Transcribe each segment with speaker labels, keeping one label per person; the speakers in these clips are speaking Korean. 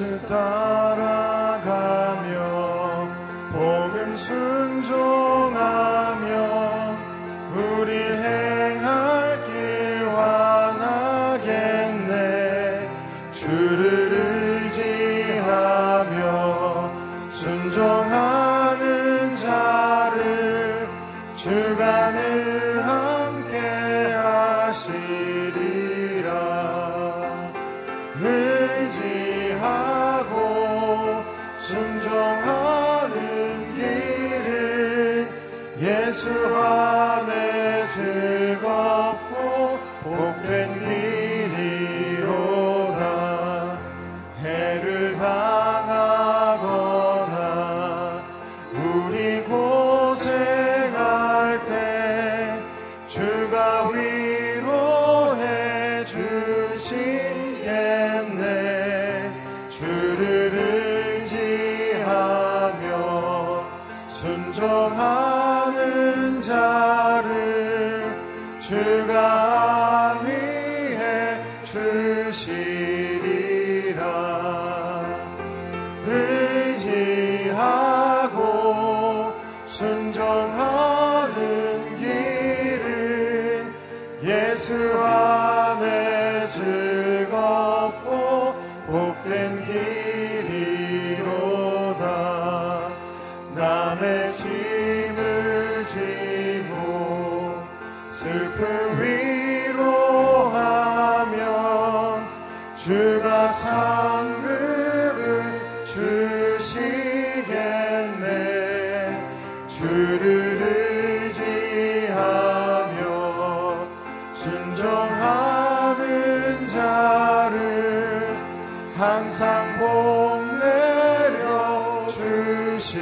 Speaker 1: 예 주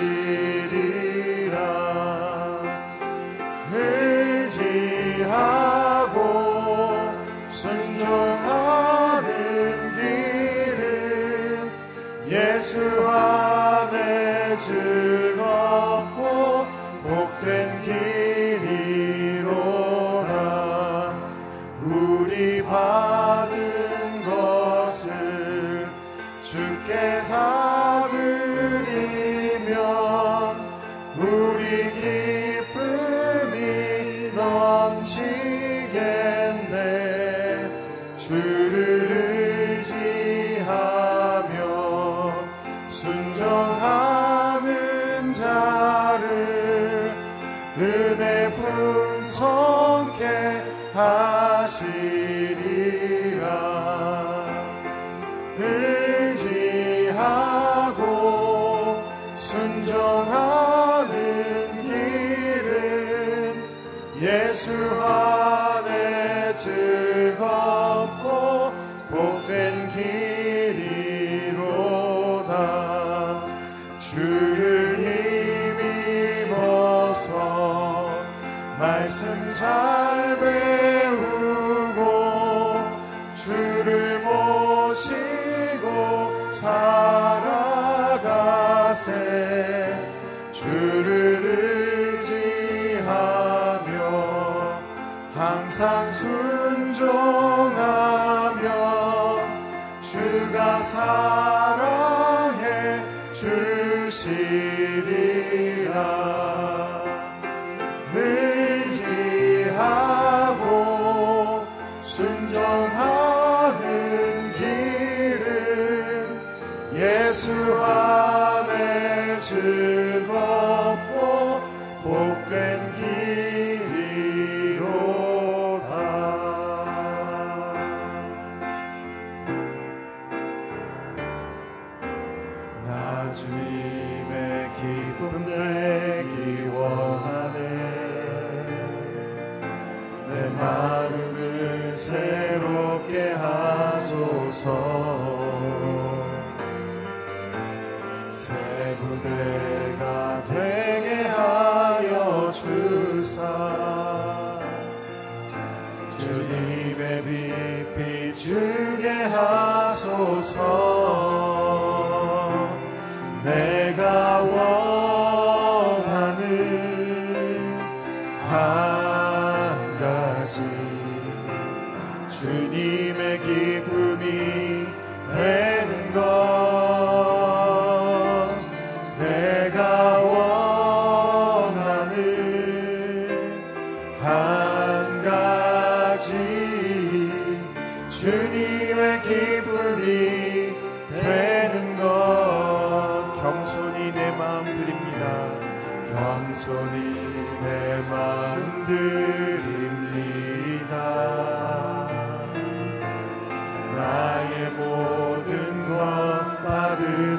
Speaker 1: Porque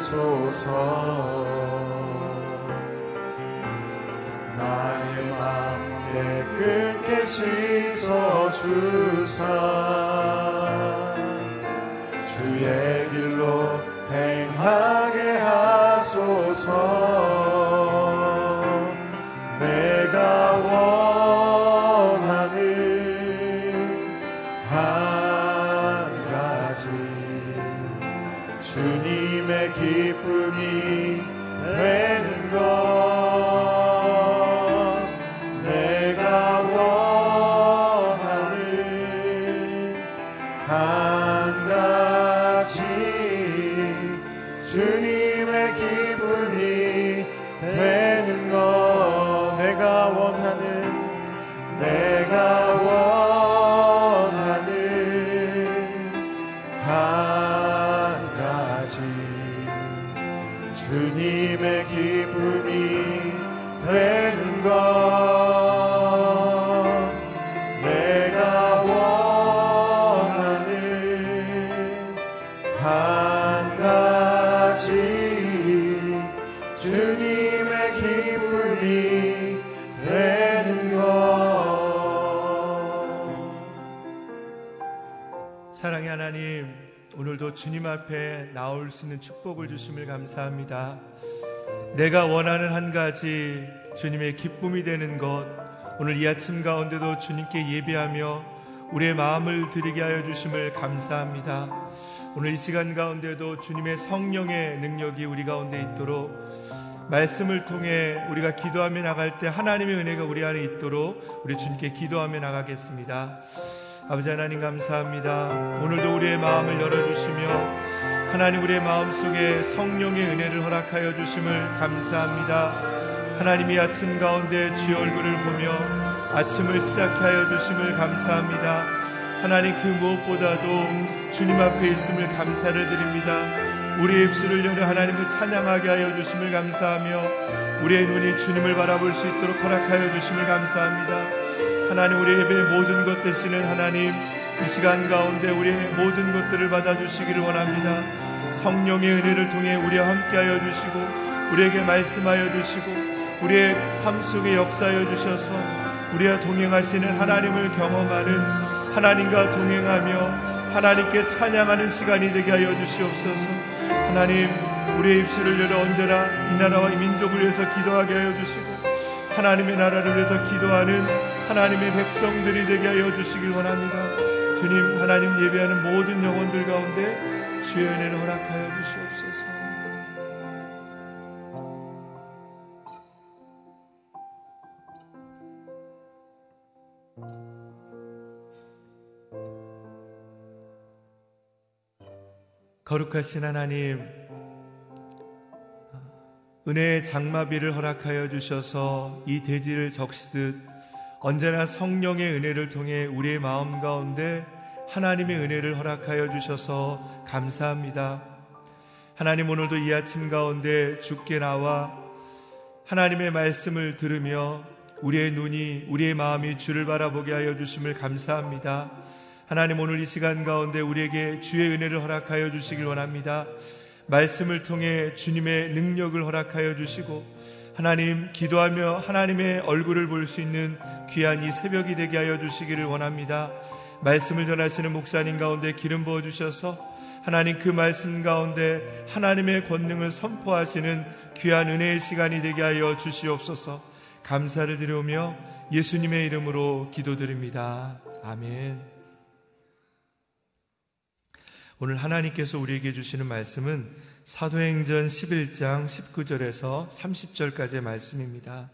Speaker 1: 주소서. 나의 맘 깨끗게 씻어 주사. 주의
Speaker 2: 주님 앞에 나올 수 있는 축복을 주심을 감사합니다. 내가 원하는 한 가지 주님의 기쁨이 되는 것 오늘 이 아침 가운데도 주님께 예배하며 우리의 마음을 드리게 하여 주심을 감사합니다. 오늘 이 시간 가운데도 주님의 성령의 능력이 우리 가운데 있도록 말씀을 통해 우리가 기도하며 나갈 때 하나님의 은혜가 우리 안에 있도록 우리 주님께 기도하며 나가겠습니다. 아버지 하나님 감사합니다. 오늘도 우리의 마음을 열어주시며 하나님 우리의 마음 속에 성령의 은혜를 허락하여 주심을 감사합니다. 하나님이 아침 가운데 주의 얼굴을 보며 아침을 시작하여 주심을 감사합니다. 하나님 그 무엇보다도 주님 앞에 있음을 감사를 드립니다. 우리의 입술을 열어 하나님을 찬양하게 하여 주심을 감사하며 우리의 눈이 주님을 바라볼 수 있도록 허락하여 주심을 감사합니다. 하나님 우리 예배의 모든 것 되시는 하나님 이 시간 가운데 우리의 모든 것들을 받아주시기를 원합니다. 성령의 은혜를 통해 우리와 함께하여 주시고 우리에게 말씀하여 주시고 우리의 삶 속에 역사하여 주셔서 우리와 동행하시는 하나님을 경험하는 하나님과 동행하며 하나님께 찬양하는 시간이 되게 하여 주시옵소서. 하나님 우리의 입술을 열어 언제나 이 나라와 이 민족을 위해서 기도하게 하여 주시고 하나님의 나라를 위해서 기도하는 하나님의 백성들이 되게 하여 주시길 원합니다. 주님, 하나님 예배하는 모든 영혼들 가운데 주의 은혜를 허락하여 주시옵소서. 거룩하신 하나님, 은혜의 장마비를 허락하여 주셔서 이 대지를 적시듯 언제나 성령의 은혜를 통해 우리의 마음 가운데 하나님의 은혜를 허락하여 주셔서 감사합니다. 하나님 오늘도 이 아침 가운데 죽게 나와 하나님의 말씀을 들으며 우리의 눈이 우리의 마음이 주를 바라보게 하여 주심을 감사합니다. 하나님 오늘 이 시간 가운데 우리에게 주의 은혜를 허락하여 주시길 원합니다. 말씀을 통해 주님의 능력을 허락하여 주시고 하나님 기도하며 하나님의 얼굴을 볼 수 있는 귀한 이 새벽이 되게 하여 주시기를 원합니다. 말씀을 전하시는 목사님 가운데 기름 부어 주셔서 하나님 그 말씀 가운데 하나님의 권능을 선포하시는 귀한 은혜의 시간이 되게 하여 주시옵소서. 감사를 드려오며 예수님의 이름으로 기도드립니다. 아멘. 오늘 하나님께서 우리에게 주시는 말씀은 사도행전 11장 19절에서 30절까지의 말씀입니다.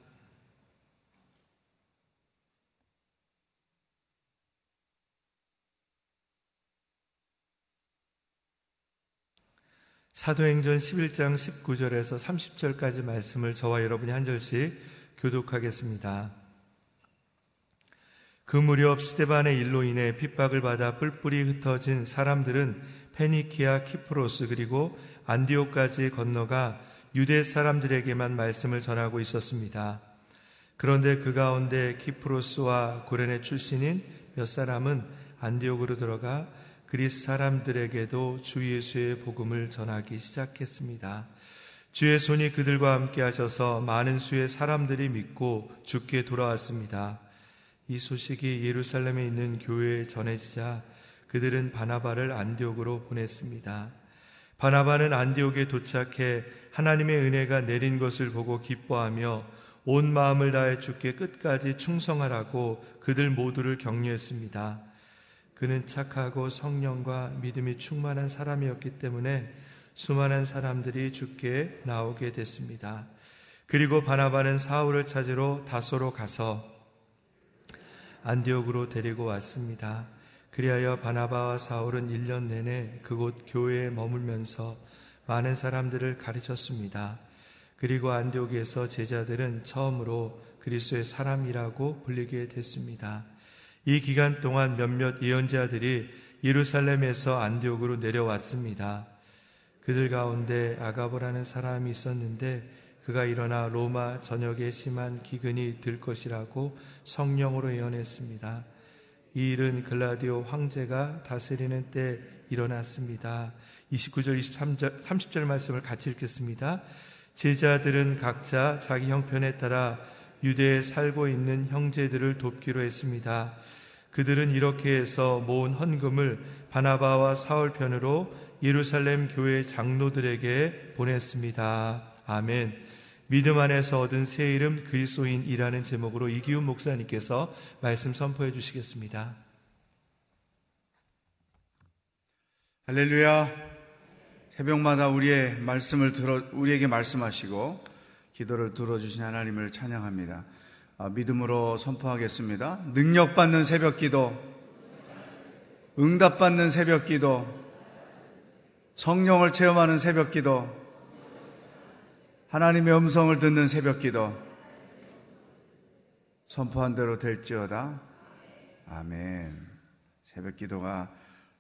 Speaker 2: 사도행전 11장 19절에서 30절까지 말씀을 저와 여러분이 한 절씩 교독하겠습니다. 그 무렵 스테반의 일로 인해 핍박을 받아 뿔뿔이 흩어진 사람들은 페니키아 키프로스 그리고 안디오까지 건너가 유대 사람들에게만 말씀을 전하고 있었습니다. 그런데 그 가운데 키프로스와 고레네 출신인 몇 사람은 안디옥으로 들어가 그리스 사람들에게도 주 예수의 복음을 전하기 시작했습니다. 주의 손이 그들과 함께 하셔서 많은 수의 사람들이 믿고 죽게 돌아왔습니다. 이 소식이 예루살렘에 있는 교회에 전해지자 그들은 바나바를 안디옥으로 보냈습니다. 바나바는 안디옥에 도착해 하나님의 은혜가 내린 것을 보고 기뻐하며 온 마음을 다해 주께 끝까지 충성하라고 그들 모두를 격려했습니다. 그는 착하고 성령과 믿음이 충만한 사람이었기 때문에 수많은 사람들이 죽게 나오게 됐습니다. 그리고 바나바는 사울을 찾으러 다소로 가서 안디옥으로 데리고 왔습니다. 그리하여 바나바와 사울은 1년 내내 그곳 교회에 머물면서 많은 사람들을 가르쳤습니다. 그리고 안디옥에서 제자들은 처음으로 그리스도의 사람이라고 불리게 됐습니다. 이 기간 동안 몇몇 예언자들이 예루살렘에서 안디옥으로 내려왔습니다. 그들 가운데 아가보라는 사람이 있었는데 그가 일어나 로마 전역에 심한 기근이 들 것이라고 성령으로 예언했습니다. 이 일은 글라디오 황제가 다스리는 때 일어났습니다. 29절, 23절, 30절 말씀을 같이 읽겠습니다. 제자들은 각자 자기 형편에 따라 유대에 살고 있는 형제들을 돕기로 했습니다. 그들은 이렇게 해서 모은 헌금을 바나바와 사울 편으로 예루살렘 교회 장로들에게 보냈습니다. 아멘. 믿음 안에서 얻은 새 이름 그리스도인이라는 제목으로 이기훈 목사님께서 말씀 선포해 주시겠습니다.
Speaker 3: 할렐루야. 새벽마다 우리의 말씀을 들어 우리에게 말씀하시고 기도를 들어 주신 하나님을 찬양합니다. 아, 믿음으로 선포하겠습니다. 능력받는 새벽기도, 응답받는 새벽기도, 성령을 체험하는 새벽 기도, 하나님의 음성을 듣는 새벽 기도, 선포한 대로 될지어다. 아멘. 새벽 기도가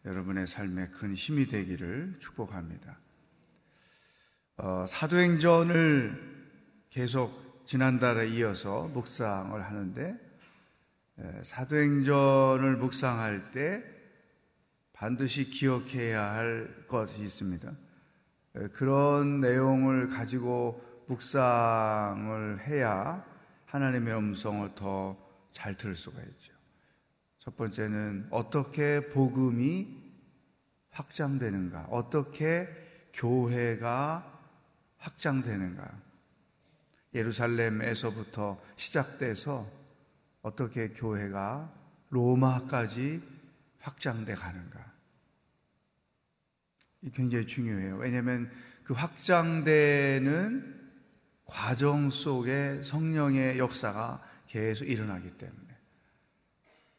Speaker 3: 여러분의 삶에 큰 힘이 되기를 축복합니다. 어, 사도행전을 계속 지난달에 이어서 묵상을 하는데, 사도행전을 묵상할 때 반드시 기억해야 할 것이 있습니다. 그런 내용을 가지고 묵상을 해야 하나님의 음성을 더 잘 들을 수가 있죠. 첫 번째는 어떻게 복음이 확장되는가? 어떻게 교회가 확장되는가? 예루살렘에서부터 시작돼서 어떻게 교회가 로마까지 확장돼 가는가. 이 굉장히 중요해요. 왜냐하면 그 확장되는 과정 속에 성령의 역사가 계속 일어나기 때문에.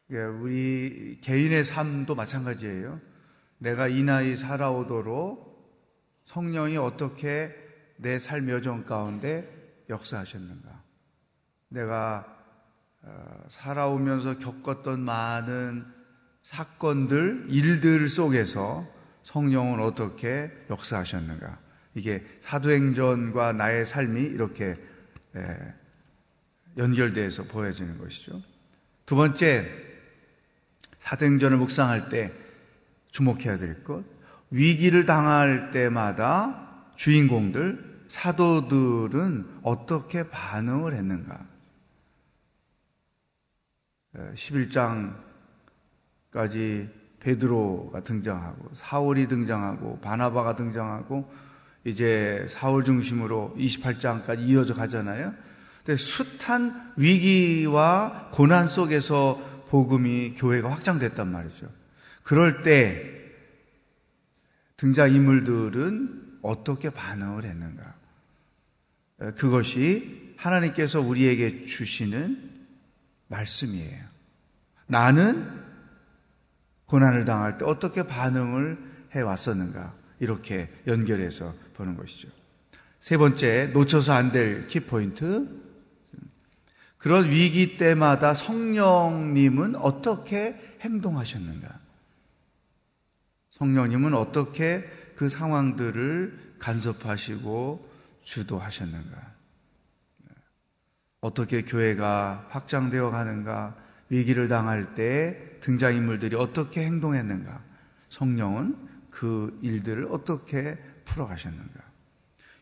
Speaker 3: 그러니까 우리 개인의 삶도 마찬가지예요. 내가 이 나이 살아오도록 성령이 어떻게 내 삶 여정 가운데 역사하셨는가. 내가 어, 살아오면서 겪었던 많은 사건들, 일들 속에서 성령은 어떻게 역사하셨는가. 이게 사도행전과 나의 삶이 이렇게 연결돼서 보여지는 것이죠. 두 번째, 사도행전을 묵상할 때 주목해야 될 것, 위기를 당할 때마다 주인공들, 사도들은 어떻게 반응을 했는가. 11장 까지 베드로가 등장하고 사울이 등장하고 바나바가 등장하고 이제 사울 중심으로 28장까지 이어져 가잖아요. 근데 숱한 위기와 고난 속에서 복음이 교회가 확장됐단 말이죠. 그럴 때 등장 인물들은 어떻게 반응을 했는가? 그것이 하나님께서 우리에게 주시는 말씀이에요. 나는 고난을 당할 때 어떻게 반응을 해 왔었는가 이렇게 연결해서 보는 것이죠. 세 번째 놓쳐서 안 될 키포인트 그런 위기 때마다 성령님은 어떻게 행동하셨는가? 성령님은 어떻게 그 상황들을 간섭하시고 주도하셨는가? 어떻게 교회가 확장되어 가는가? 위기를 당할 때 등장인물들이 어떻게 행동했는가? 성령은 그 일들을 어떻게 풀어가셨는가.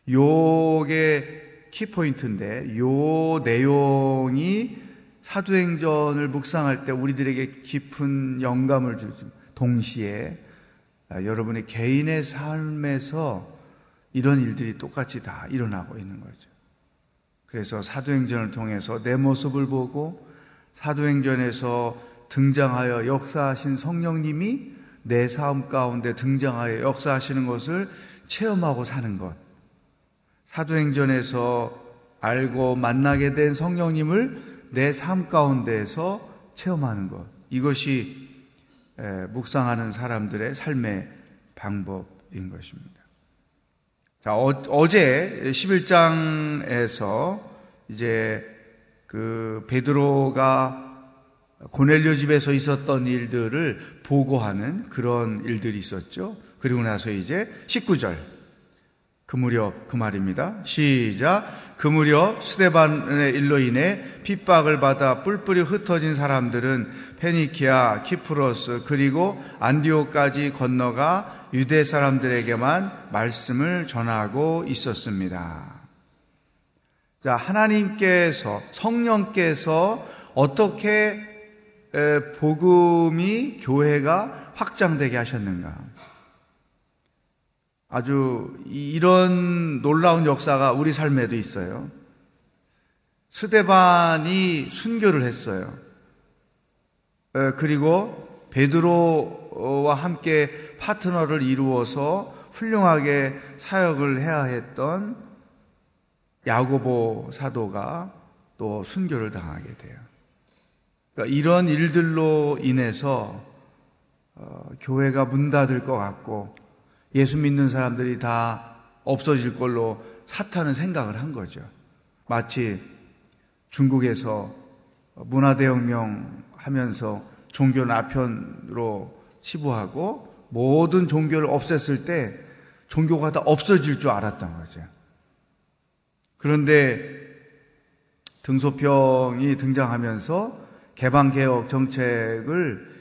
Speaker 3: 요게 키포인트인데 요 내용이 사도행전을 묵상할 때 우리들에게 깊은 영감을 주죠. 동시에 아, 여러분의 개인의 삶에서 이런 일들이 똑같이 다 일어나고 있는 거죠. 그래서 사도행전을 통해서 내 모습을 보고 사도행전에서 등장하여 역사하신 성령님이 내 삶 가운데 등장하여 역사하시는 것을 체험하고 사는 것. 사도행전에서 알고 만나게 된 성령님을 내 삶 가운데에서 체험하는 것. 이것이 묵상하는 사람들의 삶의 방법인 것입니다. 자, 어, 제 11장에서 이제 그 베드로가 고넬료 집에서 있었던 일들을 보고하는 그런 일들이 있었죠. 그리고 나서 이제 19절. 그 무렵 그 말입니다. 시작. 그 무렵 스데반의 일로 인해 핍박을 받아 뿔뿔이 흩어진 사람들은 페니키아, 키프로스 그리고 안디오까지 건너가 유대 사람들에게만 말씀을 전하고 있었습니다. 자, 하나님께서 성령께서 어떻게 복음이 교회가 확장되게 하셨는가? 아주 이런 놀라운 역사가 우리 삶에도 있어요. 스데반이 순교를 했어요. 그리고 베드로와 함께 파트너를 이루어서 훌륭하게 사역을 해야 했던 야고보 사도가 또 순교를 당하게 돼요. 그러니까 이런 일들로 인해서 어, 교회가 문 닫을 것 같고 예수 믿는 사람들이 다 없어질 걸로 사탄은 생각을 한 거죠. 마치 중국에서 문화대혁명 하면서 종교 나편으로 치부하고 모든 종교를 없앴을 때 종교가 다 없어질 줄 알았던 거죠. 그런데 등소평이 등장하면서 개방개혁 정책을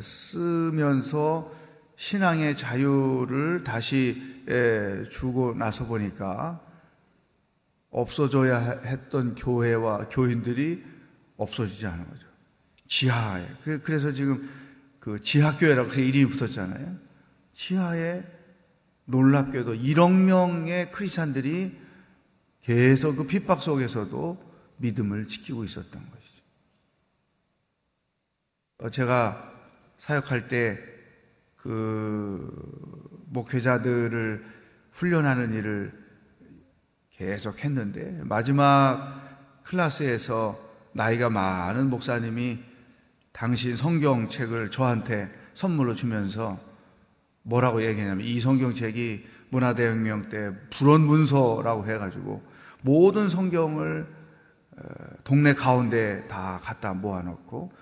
Speaker 3: 쓰면서 신앙의 자유를 다시 주고 나서 보니까 없어져야 했던 교회와 교인들이 없어지지 않은 거죠. 지하에. 그, 그래서 지금 그 지하교회라고 그 이름이 붙었잖아요. 지하에 놀랍게도 1억 명의 크리스찬들이 계속 그 핍박 속에서도 믿음을 지키고 있었던 것이죠. 어, 제가 사역할 때 그 목회자들을 훈련하는 일을 계속 했는데 마지막 클래스에서 나이가 많은 목사님이 당신 성경책을 저한테 선물로 주면서 뭐라고 얘기했냐면 이 성경책이 문화대혁명 때 불원 문서라고 해가지고 모든 성경을 어, 동네 가운데 다 갖다 모아놓고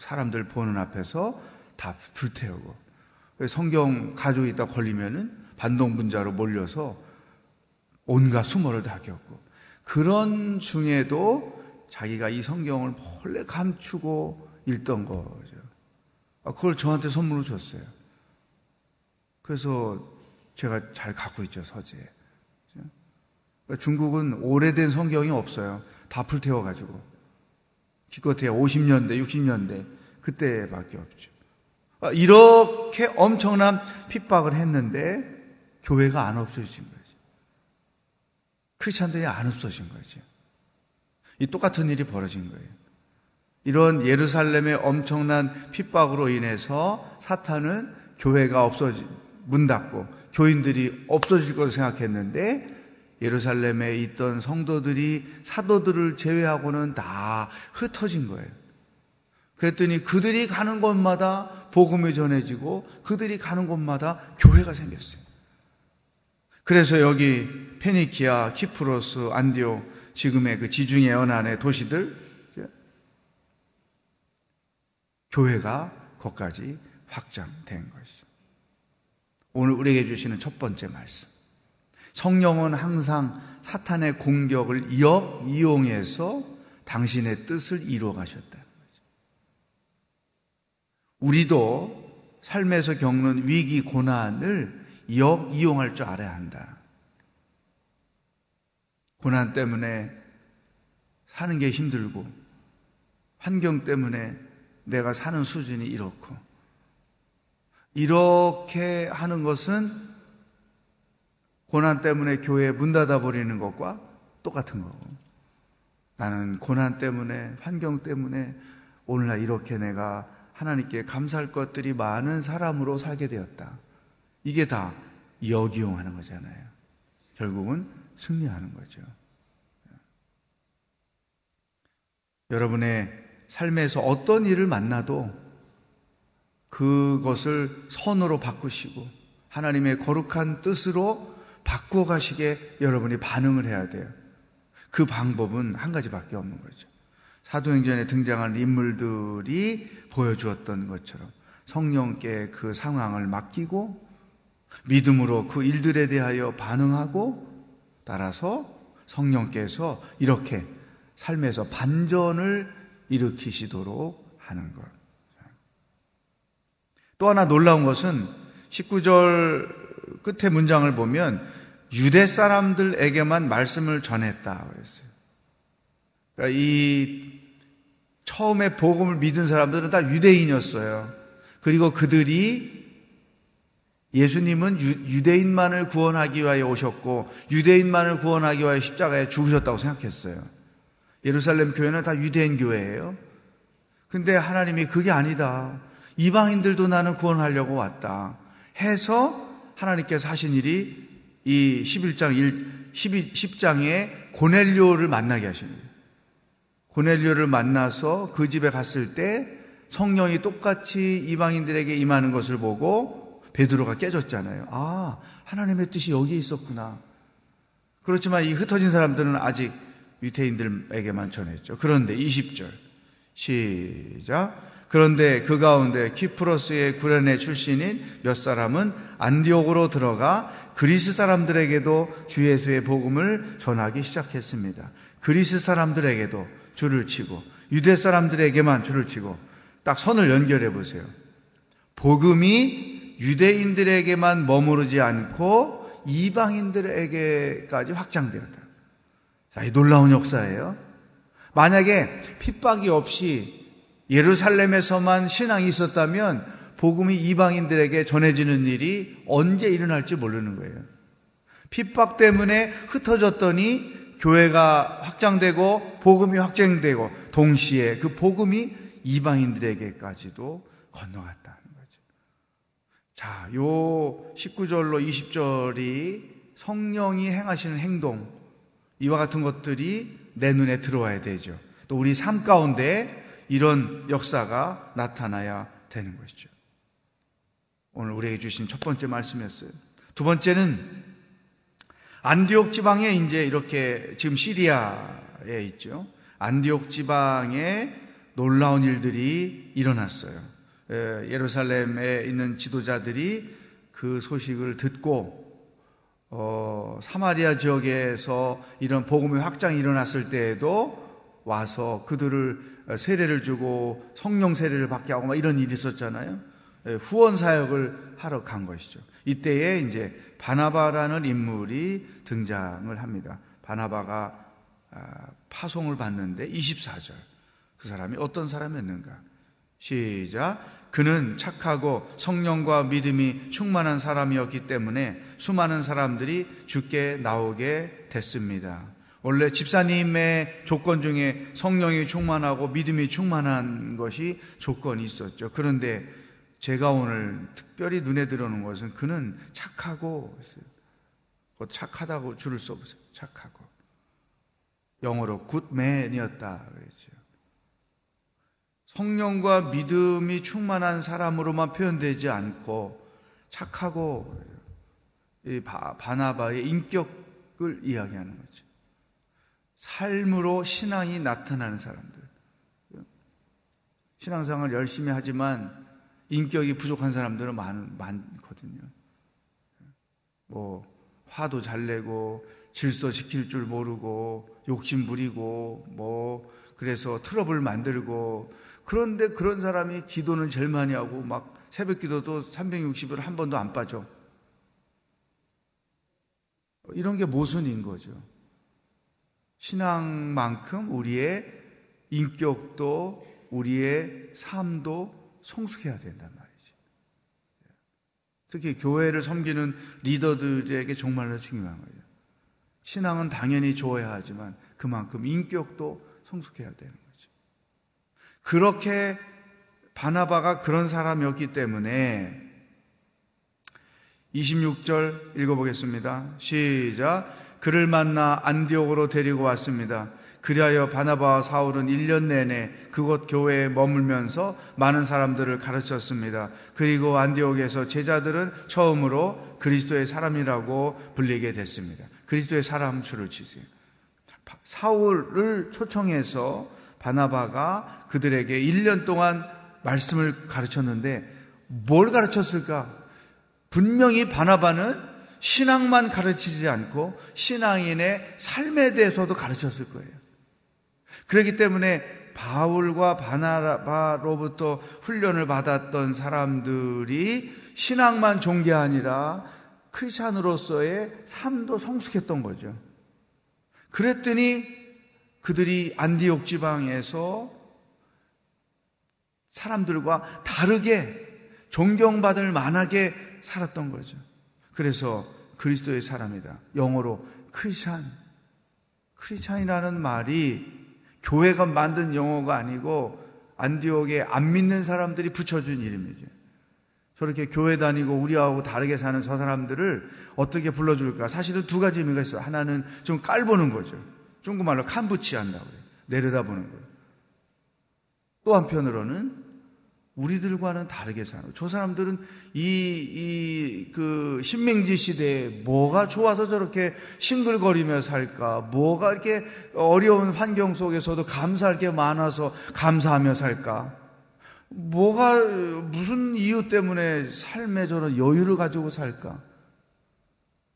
Speaker 3: 사람들 보는 앞에서 다 불태우고 성경 가지고 있다 걸리면은 반동분자로 몰려서 온갖 수모를 다 겪고 그런 중에도 자기가 이 성경을 몰래 감추고 읽던 거죠. 아, 그걸 저한테 선물로 줬어요. 그래서 제가 잘 갖고 있죠, 서재. 중국은 오래된 성경이 없어요. 다 불태워가지고. 기껏해야 50년대, 60년대, 그때밖에 없죠. 아, 이렇게 엄청난 핍박을 했는데, 교회가 안 없어진 거죠. 크리스찬들이 안 없어진 거죠. 이 똑같은 일이 벌어진 거예요. 이런 예루살렘의 엄청난 핍박으로 인해서 사탄은 교회가 없어지, 문 닫고 교인들이 없어질 것을 생각했는데 예루살렘에 있던 성도들이 사도들을 제외하고는 다 흩어진 거예요. 그랬더니 그들이 가는 곳마다 복음이 전해지고 그들이 가는 곳마다 교회가 생겼어요. 그래서 여기 페니키아, 키프로스, 안디오 지금의 그 지중해 연안의 도시들 교회가 거기까지 확장된 것이죠. 오늘 우리에게 주시는 첫 번째 말씀. 성령은 항상 사탄의 공격을 역 이용해서 당신의 뜻을 이루어 가셨다는 거죠. 우리도 삶에서 겪는 위기, 고난을 이용할 줄 알아야 한다. 고난 때문에 사는 게 힘들고, 환경 때문에 내가 사는 수준이 이렇고, 이렇게 하는 것은 고난 때문에 교회 문 닫아 버리는 것과 똑같은 거고. 나는 고난 때문에, 환경 때문에 오늘날 이렇게 내가 하나님께 감사할 것들이 많은 사람으로 살게 되었다. 이게 다 역이용하는 거잖아요. 결국은 승리하는 거죠. 여러분의 삶에서 어떤 일을 만나도 그것을 선으로 바꾸시고 하나님의 거룩한 뜻으로 바꾸어 가시게 여러분이 반응을 해야 돼요. 그 방법은 한 가지밖에 없는 거죠. 사도행전에 등장하는 인물들이 보여주었던 것처럼 성령께 그 상황을 맡기고 믿음으로 그 일들에 대하여 반응하고 따라서 성령께서 이렇게 삶에서 반전을 일으키시도록 하는 것. 또 하나 놀라운 것은 19절 끝에 문장을 보면 유대 사람들에게만 말씀을 전했다 그랬어요. 그러니까 이 처음에 복음을 믿은 사람들은 다 유대인이었어요. 그리고 그들이 예수님은 유, 대인만을 구원하기 위하여 오셨고 유대인만을 구원하기 위하여 십자가에 죽으셨다고 생각했어요. 예루살렘 교회는 다 유대인 교회예요. 근데 하나님이 그게 아니다. 이방인들도 나는 구원하려고 왔다. 해서 하나님께서 하신 일이 이 11장 1, 12, 10장에 고넬료를 만나게 거예요. 고넬료를 만나서 그 집에 갔을 때 성령이 똑같이 이방인들에게 임하는 것을 보고 베드로가 깨졌잖아요. 아, 하나님의 뜻이 여기에 있었구나. 그렇지만 이 흩어진 사람들은 아직 유태인들에게만 전했죠. 그런데 20절 시작 그런데 그 가운데 키프로스의 구레네 출신인 몇 사람은 안디옥으로 들어가 그리스 사람들에게도 주 예수의 복음을 전하기 시작했습니다. 그리스 사람들에게도 줄을 치고 유대 사람들에게만 줄을 치고 딱 선을 연결해 보세요. 복음이 유대인들에게만 머무르지 않고 이방인들에게까지 확장되었다. 자, 이 놀라운 역사예요. 만약에 핍박이 없이 예루살렘에서만 신앙이 있었다면 복음이 이방인들에게 전해지는 일이 언제 일어날지 모르는 거예요. 핍박 때문에 흩어졌더니 교회가 확장되고 복음이 확장되고 동시에 그 복음이 이방인들에게까지도 건너갔다는 거죠. 자, 요 19절로 20절이 성령이 행하시는 행동, 이와 같은 것들이 내 눈에 들어와야 되죠. 또 우리 삶 가운데 이런 역사가 나타나야 되는 것이죠. 오늘 우리에게 주신 첫 번째 말씀이었어요. 두 번째는 안디옥 지방에 이제 이렇게 지금 시리아에 있죠. 안디옥 지방에 놀라운 일들이 일어났어요. 예루살렘에 있는 지도자들이 그 소식을 듣고 어, 사마리아 지역에서 이런 복음의 확장이 일어났을 때에도 와서 그들을 세례를 주고 성령 세례를 받게 하고 막 이런 일이 있었잖아요. 예, 후원 사역을 하러 간 것이죠. 이때에 이제 바나바라는 인물이 등장을 합니다. 바나바가 아, 파송을 받는데 24절. 그 사람이 어떤 사람이었는가? 시작. 그는 착하고 성령과 믿음이 충만한 사람이었기 때문에 수많은 사람들이 죽게 나오게 됐습니다. 원래 집사님의 조건 중에 성령이 충만하고 믿음이 충만한 것이 조건이 있었죠. 그런데 제가 오늘 특별히 눈에 들어오는 것은 그는 착하고 착하다고 줄을 써보세요. 착하고 영어로 굿맨이었다 그랬죠. 성령과 믿음이 충만한 사람으로만 표현되지 않고 착하고 바나바의 인격을 이야기하는 거죠. 삶으로 신앙이 나타나는 사람들. 신앙생활 열심히 하지만 인격이 부족한 사람들은 많, 많거든요. 뭐, 화도 잘 내고, 질서 지킬 줄 모르고, 욕심 부리고, 뭐, 그래서 트러블 만들고, 그런데 그런 사람이 기도는 제일 많이 하고 막 새벽 기도도 360일 한 번도 안 빠져. 이런 게 모순인 거죠. 신앙만큼 우리의 인격도 우리의 삶도 성숙해야 된단 말이지. 특히 교회를 섬기는 리더들에게 정말로 중요한 거예요. 신앙은 당연히 좋아야 하지만 그만큼 인격도 성숙해야 되는 거죠. 그렇게 바나바가 그런 사람이었기 때문에 26절 읽어보겠습니다. 시작. 그를 만나 안디옥으로 데리고 왔습니다. 그리하여 바나바와 사울은 1년 내내 그곳 교회에 머물면서 많은 사람들을 가르쳤습니다. 그리고 안디옥에서 제자들은 처음으로 그리스도의 사람이라고 불리게 됐습니다. 그리스도의 사람 줄을 치세요. 사울을 초청해서 바나바가 그들에게 1년 동안 말씀을 가르쳤는데 뭘 가르쳤을까? 분명히 바나바는 신앙만 가르치지 않고 신앙인의 삶에 대해서도 가르쳤을 거예요. 그렇기 때문에 바울과 바나바로부터 훈련을 받았던 사람들이 신앙만 게 아니라 크리스찬으로서의 삶도 성숙했던 거죠. 그랬더니 그들이 안디옥 지방에서 사람들과 다르게 존경받을 만하게 살았던 거죠. 그래서 그리스도의 사람이다. 영어로 크리스찬. 크리스찬이라는 말이 교회가 만든 영어가 아니고 안디옥에 안 믿는 사람들이 붙여준 이름이죠. 저렇게 교회 다니고 우리하고 다르게 사는 저 사람들을 어떻게 불러줄까? 사실은 두 가지 의미가 있어요. 하나는 좀 깔보는 거죠. 중국말로 칸부치 한다고 그래요. 내려다보는 거예요. 또 한편으로는 우리들과는 다르게 사는 저 사람들은 이, 이, 그, 신명지 시대에 뭐가 좋아서 저렇게 싱글거리며 살까? 뭐가 이렇게 어려운 환경 속에서도 감사할 게 많아서 감사하며 살까? 뭐가, 무슨 이유 때문에 삶에 저런 여유를 가지고 살까?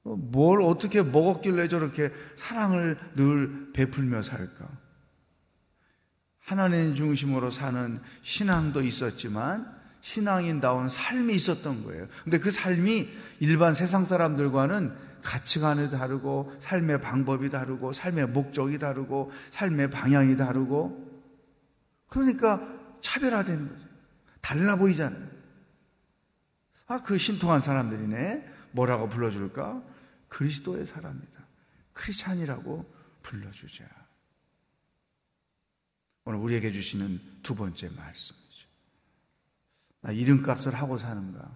Speaker 3: 뭘 어떻게 먹었길래 저렇게 사랑을 늘 베풀며 살까? 하나님 중심으로 사는 신앙도 있었지만 신앙인다운 삶이 있었던 거예요. 근데 그 삶이 일반 세상 사람들과는 가치관이 다르고 삶의 방법이 다르고 삶의 목적이 다르고 삶의 방향이 다르고 그러니까 차별화되는 거죠. 달라 보이잖아요. 아, 그 신통한 사람들이네. 뭐라고 불러줄까? 그리스도의 사람이다. 크리스찬이라고 불러주자. 오늘 우리에게 주시는 두 번째 말씀이죠. 나 이름값을 하고 사는가?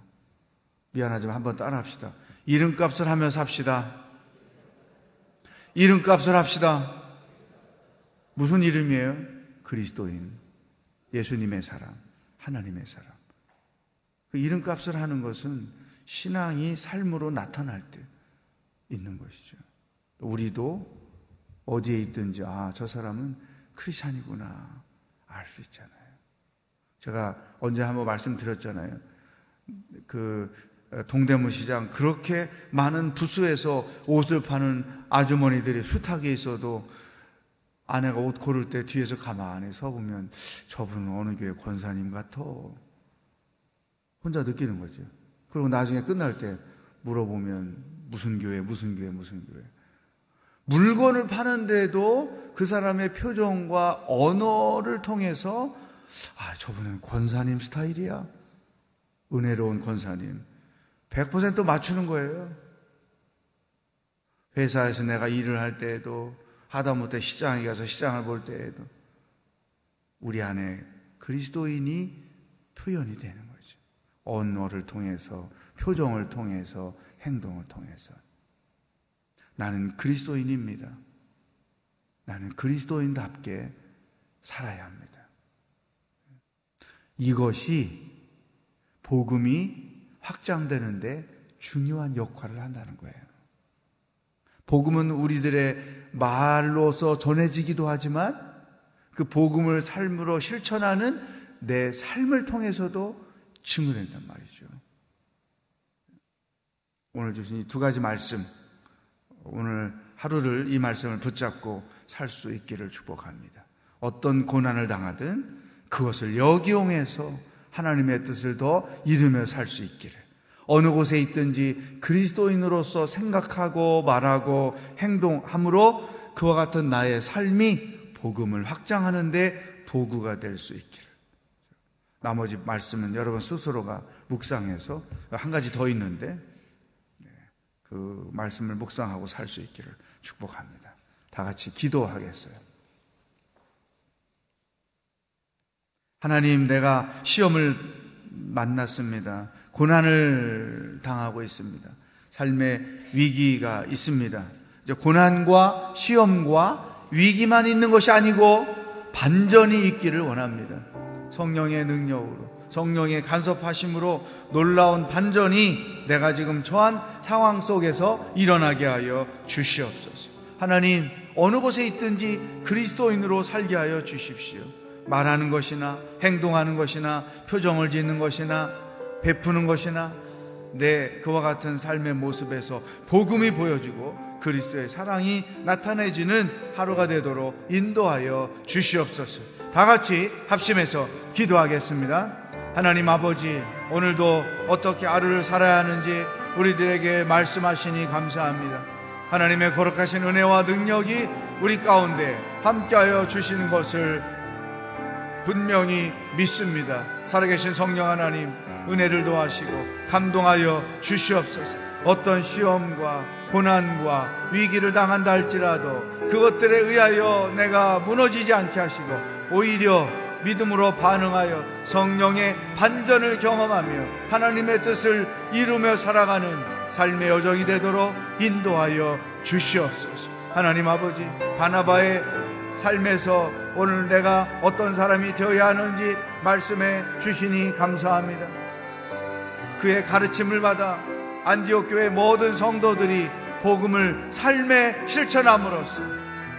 Speaker 3: 미안하지만 한번 따라 합시다. 이름값을 하며 삽시다. 이름값을 합시다. 무슨 이름이에요? 그리스도인. 예수님의 사람. 하나님의 사람. 그 이름값을 하는 것은 신앙이 삶으로 나타날 때 있는 것이죠. 우리도 어디에 있든지, 아, 저 사람은 크리스찬이구나 알 수 있잖아요. 제가 언제 한번 말씀드렸잖아요. 그 동대문 시장 그렇게 많은 부스에서 옷을 파는 아주머니들이 수탁에 있어도 아내가 옷 고를 때 뒤에서 가만히 서 보면 저분은 어느 교회 권사님 같아. 혼자 느끼는 거죠. 그리고 나중에 끝날 때 물어보면 무슨 교회, 무슨 교회, 무슨 교회. 물건을 파는데도 그 사람의 표정과 언어를 통해서 아, 저분은 권사님 스타일이야. 은혜로운 권사님. 100% 맞추는 거예요. 회사에서 내가 일을 할 때에도 하다못해 시장에 가서 시장을 볼 때에도 우리 안에 그리스도인이 표현이 되는 거죠. 언어를 통해서, 표정을 통해서, 행동을 통해서. 나는 그리스도인입니다. 나는 그리스도인답게 살아야 합니다. 이것이 복음이 확장되는데 중요한 역할을 한다는 거예요. 복음은 우리들의 말로서 전해지기도 하지만 그 복음을 삶으로 실천하는 내 삶을 통해서도 증언된단 말이죠. 오늘 주신 이 두 가지 말씀 오늘 하루를 이 말씀을 붙잡고 살 수 있기를 축복합니다. 어떤 고난을 당하든 그것을 역이용해서 하나님의 뜻을 더 이루며 살 수 있기를. 어느 곳에 있든지 그리스도인으로서 생각하고 말하고 행동함으로 그와 같은 나의 삶이 복음을 확장하는데 도구가 될 수 있기를. 나머지 말씀은 여러분 스스로가 묵상해서 한 가지 더 있는데 네, 그 말씀을 묵상하고 살 수 있기를 축복합니다. 다 같이 기도하겠어요. 하나님, 내가 시험을 만났습니다. 고난을 당하고 있습니다. 삶의 위기가 있습니다. 이제 고난과 시험과 위기만 있는 것이 아니고 반전이 있기를 원합니다. 성령의 능력으로, 성령의 간섭하심으로 놀라운 반전이 내가 지금 처한 상황 속에서 일어나게 하여 주시옵소서. 하나님, 어느 곳에 있든지 그리스도인으로 살게 하여 주십시오. 말하는 것이나 행동하는 것이나 표정을 짓는 것이나 베푸는 것이나 내 그와 같은 삶의 모습에서 복음이 보여지고 그리스도의 사랑이 나타내지는 하루가 되도록 인도하여 주시옵소서. 다 같이 합심해서 기도하겠습니다. 하나님 아버지, 오늘도 어떻게 하루를 살아야 하는지 우리들에게 말씀하시니 감사합니다. 하나님의 거룩하신 은혜와 능력이 우리 가운데 함께하여 주시는 것을 분명히 믿습니다. 살아계신 성령 하나님, 은혜를 도하시고 감동하여 주시옵소서. 어떤 시험과 고난과 위기를 당한다 할지라도 그것들에 의하여 내가 무너지지 않게 하시고 오히려 믿음으로 반응하여 성령의 반전을 경험하며 하나님의 뜻을 이루며 살아가는 삶의 여정이 되도록 인도하여 주시옵소서. 하나님 아버지, 바나바의 삶에서 오늘 내가 어떤 사람이 되어야 하는지 말씀해 주시니 감사합니다. 그의 가르침을 받아 안디옥 교회 모든 성도들이 복음을 삶에 실천함으로써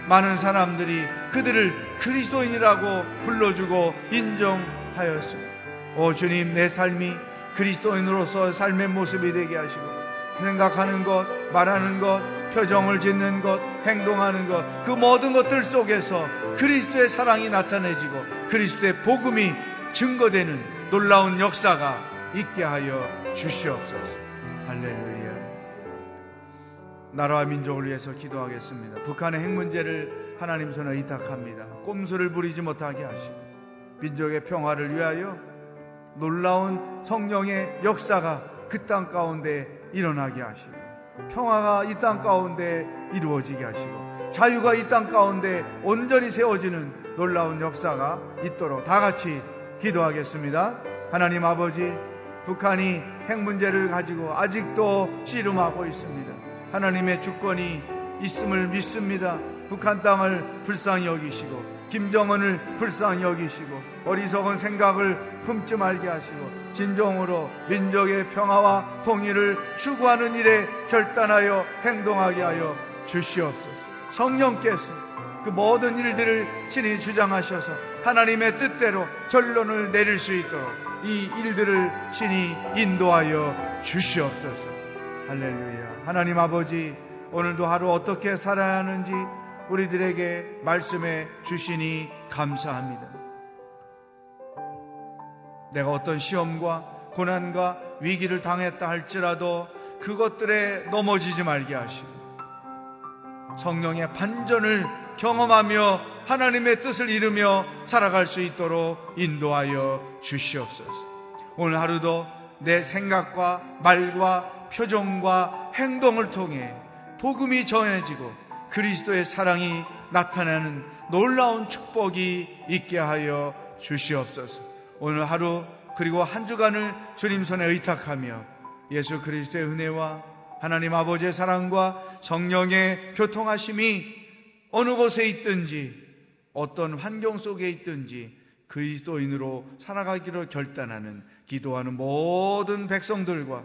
Speaker 3: 많은 사람들이 그들을 그리스도인이라고 불러주고 인정하였습니다. 오 주님 내 삶이 그리스도인으로서 삶의 모습이 되게 하시고 생각하는 것, 말하는 것, 표정을 짓는 것, 행동하는 것, 그 모든 것들 속에서 그리스도의 사랑이 나타내지고 그리스도의 복음이 증거되는 놀라운 역사가 있게 하여 주시옵소서. 할렐루야. 나라와 민족을 위해서 기도하겠습니다. 북한의 핵 문제를 하나님 손에 의탁합니다. 꼼수를 부리지 못하게 하시고 민족의 평화를 위하여 놀라운 성령의 역사가 그 땅 가운데 일어나게 하시고 평화가 이 땅 가운데 이루어지게 하시고 자유가 이 땅 가운데 온전히 세워지는 놀라운 역사가 있도록 다 같이 기도하겠습니다. 하나님 아버지, 북한이 핵 문제를 가지고 아직도 씨름하고 있습니다. 하나님의 주권이 있음을 믿습니다. 북한 땅을 불쌍히 여기시고 김정은을 불쌍히 여기시고 어리석은 생각을 품지 말게 하시고 진정으로 민족의 평화와 통일을 추구하는 일에 결단하여 행동하게 하여 주시옵소서. 성령께서 그 모든 일들을 친히 주장하셔서 하나님의 뜻대로 결론을 내릴 수 있도록 이 일들을 친히 인도하여 주시옵소서. 할렐루야. 하나님 아버지, 오늘도 하루 어떻게 살아야 하는지 우리들에게 말씀해 주시니 감사합니다. 내가 어떤 시험과 고난과 위기를 당했다 할지라도 그것들에 넘어지지 말게 하시고 성령의 반전을 경험하며 하나님의 뜻을 이루며 살아갈 수 있도록 인도하여 주시옵소서. 오늘 하루도 내 생각과 말과 표정과 행동을 통해 복음이 전해지고 그리스도의 사랑이 나타나는 놀라운 축복이 있게 하여 주시옵소서. 오늘 하루 그리고 한 주간을 주님 손에 의탁하며 예수 그리스도의 은혜와 하나님 아버지의 사랑과 성령의 교통하심이 어느 곳에 있든지 어떤 환경 속에 있든지 그리스도인으로 살아가기로 결단하는 기도하는 모든 백성들과